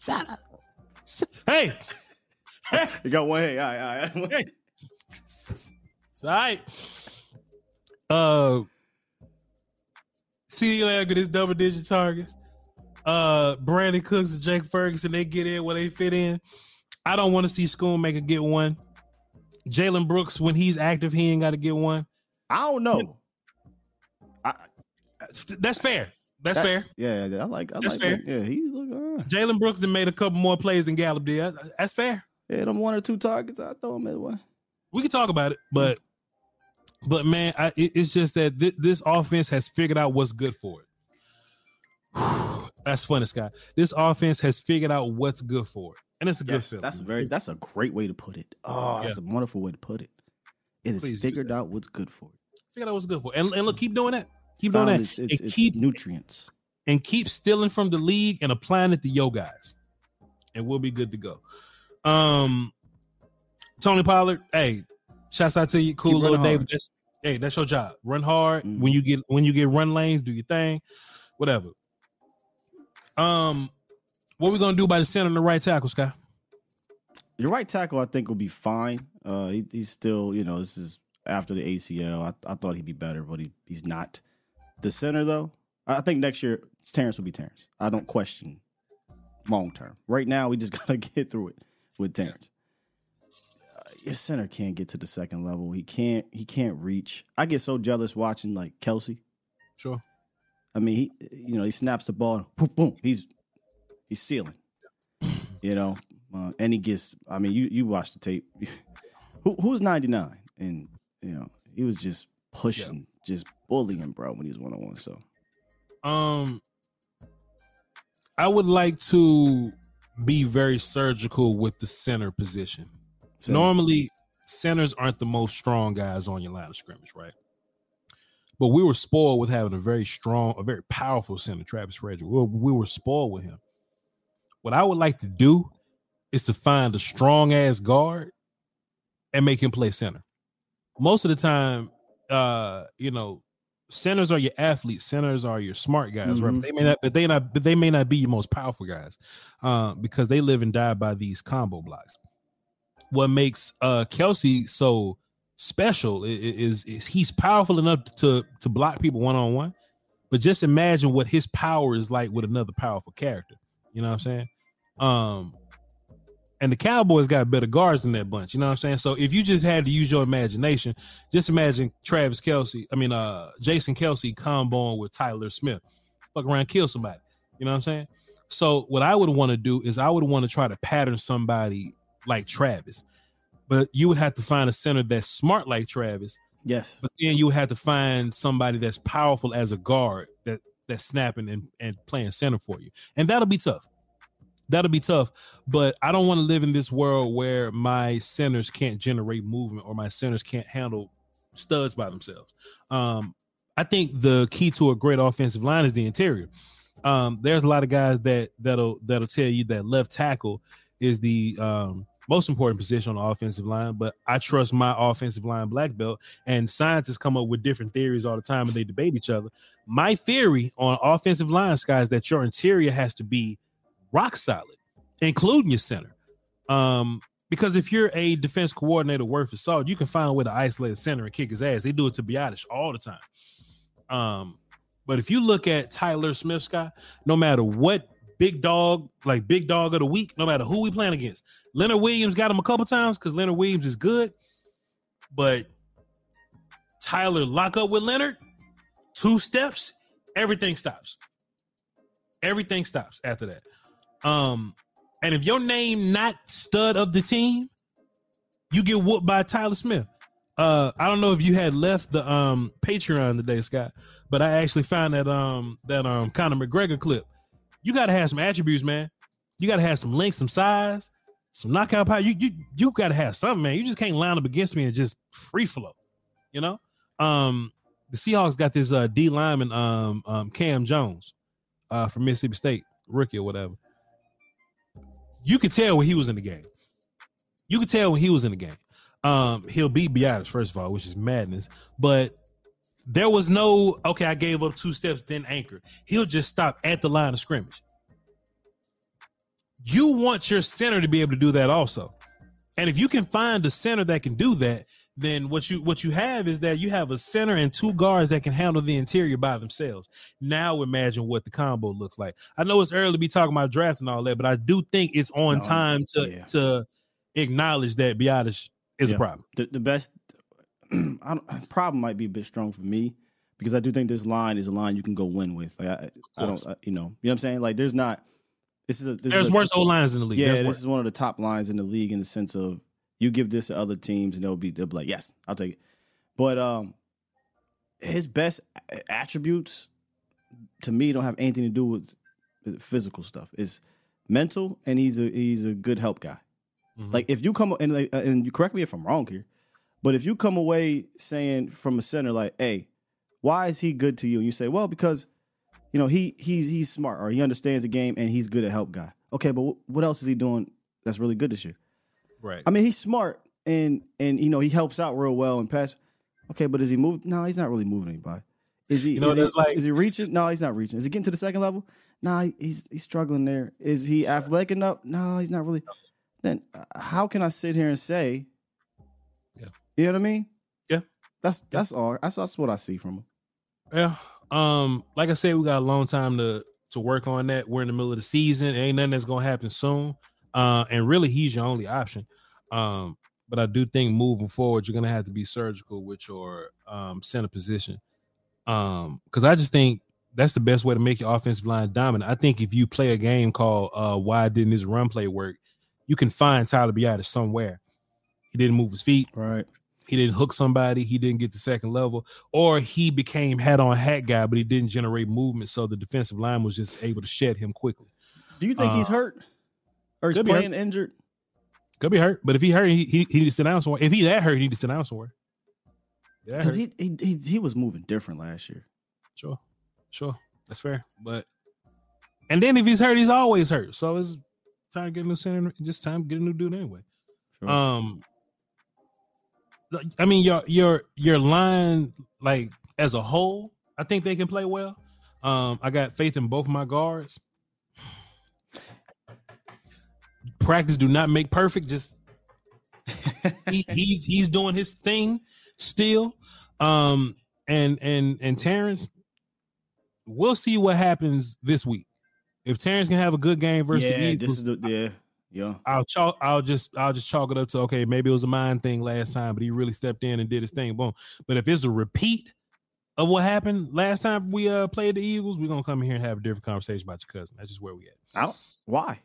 Shut up. Hey, you got one. Hey, all right, all right. hey. It's all right. Uh, CeeDee Lamb get his double digit targets. Uh, Brandin Cooks and Jake Ferguson they get in where they fit in. I don't want to see Schoonmaker get one. Jalen Brooks when he's active, he ain't got to get one. I don't know. That's fair. That's That- fair. Yeah, yeah, I like. I That's like. fair. Yeah, he's look. all right. Jalen Brooks then made a couple more plays than Gallup did. That's fair. Yeah, them one or two targets. I throw him at one. We can talk about it, but But man, I, it, it's just that thi- this offense has figured out what's good for it. That's funny, Scott. This offense has figured out what's good for it, and it's a good Yes, feeling. that's very. That's a great way to put it. Oh, that's a wonderful way to put it. It has Please figured out what's good for it. figured out what's good for it. And, and look, keep doing that. Keep Found doing that. Its, its, and its keep nutrients. and keep stealing from the league and applying it to yo guys, and we'll be good to go. Um, Tony Pollard, hey, shouts out to you, cool little David. That's, hey, that's your job. Run hard Mm-hmm. when you get when you get run lanes, do your thing, whatever. Um, what we gonna do by the center and the right tackle, Sky? Your right tackle, I think, will be fine. Uh, he, he's still, you know, this is after the ACL. I, I thought he'd be better, but he, he's not. The center, though, I think next year Terence will be Terence. I don't question long term. Right now, we just gotta get through it with Terence. Your center can't get to the second level. He can't. He can't reach. I get so jealous watching like Kelce. Sure. I mean, he, you know, he snaps the ball, boom, boom. He's he's sealing. You know, uh, and he gets. I mean, you you watch the tape. Who, who's ninety nine? And you know, he was just pushing, just bullying, bro, when he was one on one. So Um, I would like to be very surgical with the center position. Center. Normally, centers aren't the most strong guys on your line of scrimmage, right? But we were spoiled with having a very strong, a very powerful center, Travis Frederick. We were, we were spoiled with him. What I would like to do is to find a strong ass guard and make him play center. Most of the time, uh, you know, centers are your athletes, centers are your smart guys, right? Mhm. They may not, but they not, but they may not be your most powerful guys, uh, because they live and die by these combo blocks. What makes uh Kelce so special is is he's powerful enough to to block people one on one, but just imagine what his power is like with another powerful character. You know what I'm saying? Um, and the Cowboys got better guards than that bunch. You know what I'm saying? So if you just had to use your imagination, just imagine Travis Kelce, I mean uh Jason Kelce comboing with Tyler Smith. Fuck around, kill somebody. You know what I'm saying? So what I would want to do is I would want to try to pattern somebody like Travis. But you would have to find a center that's smart like Travis. Yes. But then you would have to find somebody that's powerful as a guard that that's snapping and, and playing center for you. And that'll be tough. That'll be tough. But I don't want to live in this world where my centers can't generate movement or my centers can't handle studs by themselves. Um, I think the key to a great offensive line is the interior. Um, there's a lot of guys that that'll that'll tell you that left tackle is the um, most important position on the offensive line, but I trust my offensive line black belt. And scientists come up with different theories all the time, and they debate each other. My theory on offensive line, Sky, is that your interior has to be rock solid, including your center. Um, because if you're a defense coordinator worth of salt, you can find a way to isolate a center and kick his ass. They do it to Biadasz all the time. Um, but if you look at Tyler Smith, Scott, no matter what big dog, like big dog of the week, no matter who we playing against, Leonard Williams got him a couple times because Leonard Williams is good. But Tyler lock up with Leonard, two steps, everything stops. Everything stops after that. Um, and if your name not stud of the team, you get whooped by Tyler Smith. Uh, I don't know if you had left the um Patreon today, Scott, but I actually found that um that um Conor McGregor clip. You gotta have some attributes, man. You gotta have some length, some size, some knockout power. You you you gotta have something, man. You just can't line up against me and just free flow. You know? Um the Seahawks got this uh D lineman um um Cam Jones uh from Mississippi State, rookie or whatever. You could tell when he was in the game. You could tell when he was in the game. Um, he'll beat Biadasz, first of all, which is madness. But there was no okay, I gave up two steps, then anchor. He'll just stop at the line of scrimmage. You want your center to be able to do that also. And if you can find a center that can do that, then what you what you have is that you have a center and two guards that can handle the interior by themselves. Now imagine what the combo looks like. I know it's early to be talking about draft and all that, but I do think it's on No, time to yeah. to acknowledge that Biadasz is a problem. The, the best problem might be a bit strong for me because I do think this line is a line you can go win with. Like I, I don't. I, you know, you know what I'm saying. Like there's not. This is a. This There's is a, worse old lines in the league. Yeah, There's this worse. is one of the top lines in the league in the sense of you give this to other teams and they'll be they'll be like, yes, I'll take it. But um, his best attributes to me don't have anything to do with physical stuff. It's mental, and he's a he's a good help guy. Mm-hmm. Like if you come and like, and you correct me if I'm wrong here, but if you come away saying from a center like, "Hey, why is he good to you?" and you say, "Well, because you know he he's he's smart or he understands the game and he's good at help guy." Okay, but wh- what else is he doing that's really good this year? Right. I mean, he's smart and and you know he helps out real well and pass. Okay, but is he moving? No, he's not really moving anybody. Is he? You know, is, he like- is he reaching? No, he's not reaching. Is he getting to the second level? No, he's he's struggling there. Is he athletic enough? No, he's not really. Then uh, how can I sit here and say? You know what I mean? Yeah. That's that's all. That's that's what I see from him. Yeah. Um, like I said, we got a long time to to work on that. We're in the middle of the season. Ain't nothing that's gonna happen soon. Uh, and really he's your only option. Um, but I do think moving forward, you're gonna have to be surgical with your um center position. Um, because I just think that's the best way to make your offensive line dominant. I think if you play a game called uh why didn't this run play work, you can find Tyler Biadasz somewhere. He didn't move his feet. Right. He didn't hook somebody. He didn't get to second level, or he became hat on hat guy, but he didn't generate movement, so the defensive line was just able to shed him quickly. Do you think he's Uh, hurt or he's be playing injured? Could be hurt, but if he hurt, he he, he need to sit down somewhere. If he that hurt, he needs to sit down somewhere. Yeah, Because he, he he he was moving different last year. Sure, sure, that's fair. But and then if he's hurt, he's always hurt. So it's time to get a new center. Just time to get a new dude anyway. Um, like, I mean your your your line like as a whole, I think they can play well. Um, I got faith in both my guards. Practice do not make perfect. Just he, he's he's doing his thing still. Um, and and and Terence, we'll see what happens this week. If Terence can have a good game versus the yeah, Eagles, this is the yeah yeah. I'll chalk. I'll just I'll just chalk it up to okay. Maybe it was a mind thing last time, but he really stepped in and did his thing. Boom. But if it's a repeat of what happened last time we uh played the Eagles, we're gonna come in here and have a different conversation about your cousin. That's just where we at. Out? why?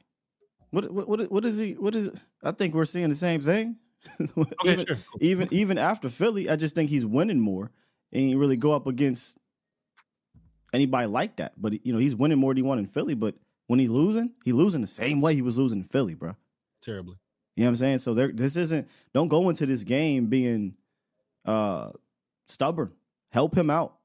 What, what what what is he? What is? it? I think we're seeing the same thing. even, sure. even even after Philly, I just think he's winning more, and he really go up against anybody like that. But you know, he's winning more than he won in Philly. But when he losing, he losing the same way he was losing in Philly, bro. Terribly. You know what I'm saying? So there, this isn't. Don't go into this game being uh stubborn. Help him out.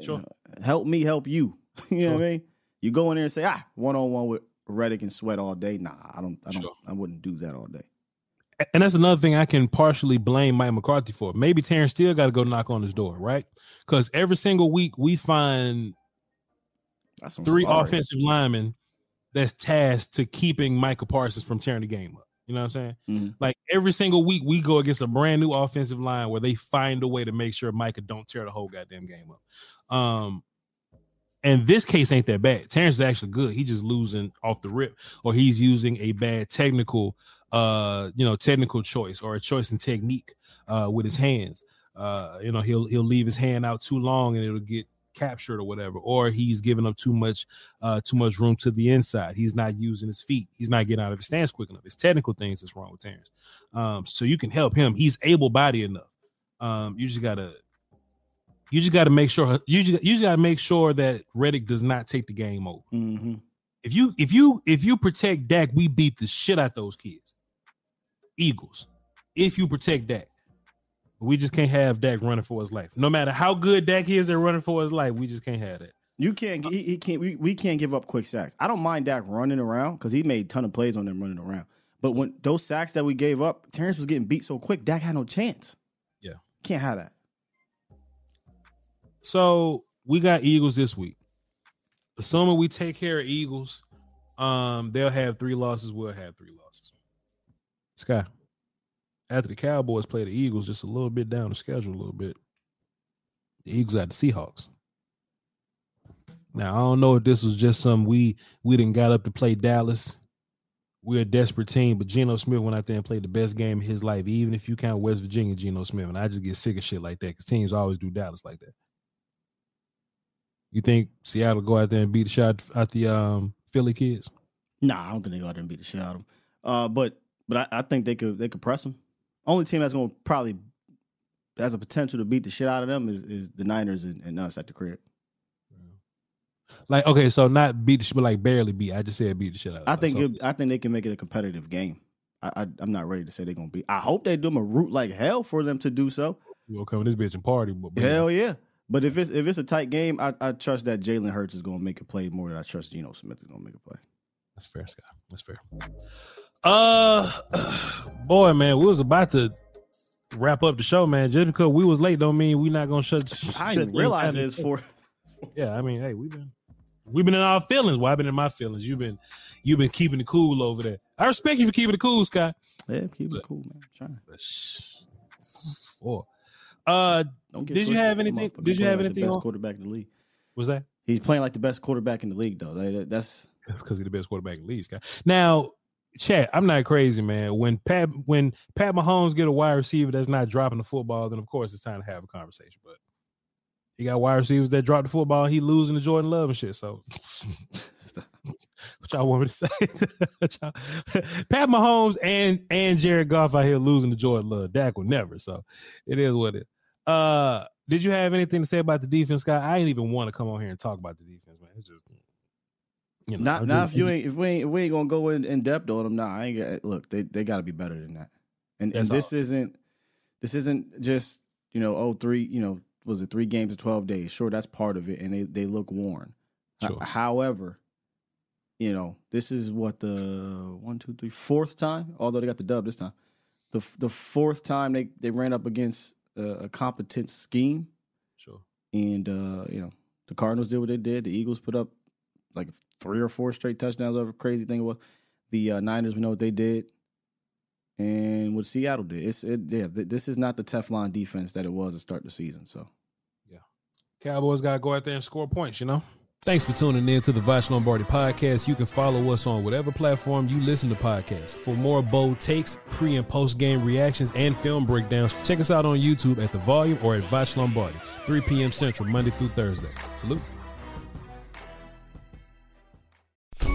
Sure. Help me help you. you know what I mean? You go in there and say, ah, one on one with Reddick and Sweat all day. Nah, I don't. I don't. I wouldn't do that all day. And that's another thing I can partially blame Mike McCarthy for. Maybe Terence still got to go knock on his door, right? Because every single week we find three sorry. offensive linemen that's tasked to keeping Micah Parsons from tearing the game up. You know what I'm saying? Mhm. Like every single week we go against a brand new offensive line where they find a way to make sure Micah don't tear the whole goddamn game up. Um and this case ain't that bad. Terence is actually good. He just losing off the rip, or he's using a bad technical, uh, you know, technical choice or a choice in technique uh, with his hands. Uh, you know, he'll he'll leave his hand out too long and it'll get captured or whatever, or he's giving up too much, uh, too much room to the inside. He's not using his feet. He's not getting out of his stance quick enough. It's technical things that's wrong with Terence. Um, so you can help him. He's able bodied enough. Um, you just gotta you just got to make sure you just, you just got to make sure that Reddick does not take the game over. Mm-hmm. If you if you if you protect Dak, we beat the shit out those kids. Eagles. If you protect Dak, we just can't have Dak running for his life. No matter how good Dak is at running for his life, we just can't have that. You can't. He, he can't. We, we can't give up quick sacks. I don't mind Dak running around because he made a ton of plays on them running around. But when those sacks that we gave up, Terence was getting beat so quick. Dak had no chance. Yeah. Can't have that. So we got Eagles this week. Assuming we take care of Eagles, um, they'll have three losses. We'll have three losses. Sky. After the Cowboys play the Eagles, just a little bit down the schedule, a little bit. The Eagles at the Seahawks. Now I don't know if this was just some we we didn't got up to play Dallas. We're a desperate team, but Geno Smith went out there and played the best game of his life, even if you count West Virginia Geno Smith. And I just get sick of shit like that because teams always do Dallas like that. You think Seattle go out there and beat the shot at the um, Philly kids? Nah, I don't think they go out there and beat the shit out of him. Uh, but but I, I think they could they could press him. Only team that's going to probably has a potential to beat the shit out of them is, is the Niners and, and us at the crib. Like okay, so not beat the shit, but like barely beat. I just said beat the shit out. of I think So- it, I think they can make it a competitive game. I, I I'm not ready to say they're gonna be. I hope they do them a route like hell for them to do so. we'll come in this bitch and party. But- Hell yeah. But if it's if it's a tight game, I, I trust that Jalen Hurts is gonna make a play more than I trust Geno Smith is gonna make a play. That's fair, Scott. That's fair. Uh, boy, man, we was about to wrap up the show, man. Just because we was late, don't mean we not gonna shut. I shut didn't realize it's for Yeah, I mean, hey, we've been we've been in our feelings. Well, I've been in my feelings. You've been you've been keeping it cool over there. I respect you for keeping it cool, Scott. Yeah, keep it cool, man. I'm trying. Uh, Don't get did you have anything? Did you have like anything? The best on- quarterback in the league. Was that? He's playing like the best quarterback in the league, though. That- That's That's because he's the best quarterback in the league, Scott. Now, chat, I'm not crazy, man. When Pat when Pat Mahomes get a wide receiver that's not dropping the football, then of course it's time to have a conversation. But he got wide receivers that drop the football, he losing to Jordan Love and shit. So what y'all want me to say? Pat Mahomes and and Jared Goff out here losing to Jordan Love. Dak will never. So it is what it is. Uh did you have anything to say about the defense, guy? I didn't even want to come on here and talk about the defense, man. It's just you know, not not if you ain't if we ain't if we ain't gonna go in, in depth on them. Nah, I ain't got, look. They they got to be better than that. And and this isn't this isn't just you know oh three you know was it three games in twelve days? Sure, that's part of it, and they they look worn. H- Sure. however, you know this is what the one two three fourth time. Although they got the dub this time, the the fourth time they they ran up against a, a competent scheme. Sure. And uh, you know the Cardinals did what they did. The Eagles put up like three or four straight touchdowns. Whatever crazy thing it was. The uh, Niners, we know what they did, and what Seattle did. It's it, yeah. Th- this is not the Teflon defense that it was to start of the season. So yeah, Cowboys got to go out there and score points, you know? Thanks for tuning in to the Voch Lombardi podcast. You can follow us on whatever platform you listen to podcasts. For more bold takes, pre and post game reactions, and film breakdowns, check us out on YouTube at The Volume or at Voch Lombardi, 3 p.m. Central, Monday through Thursday. Salute.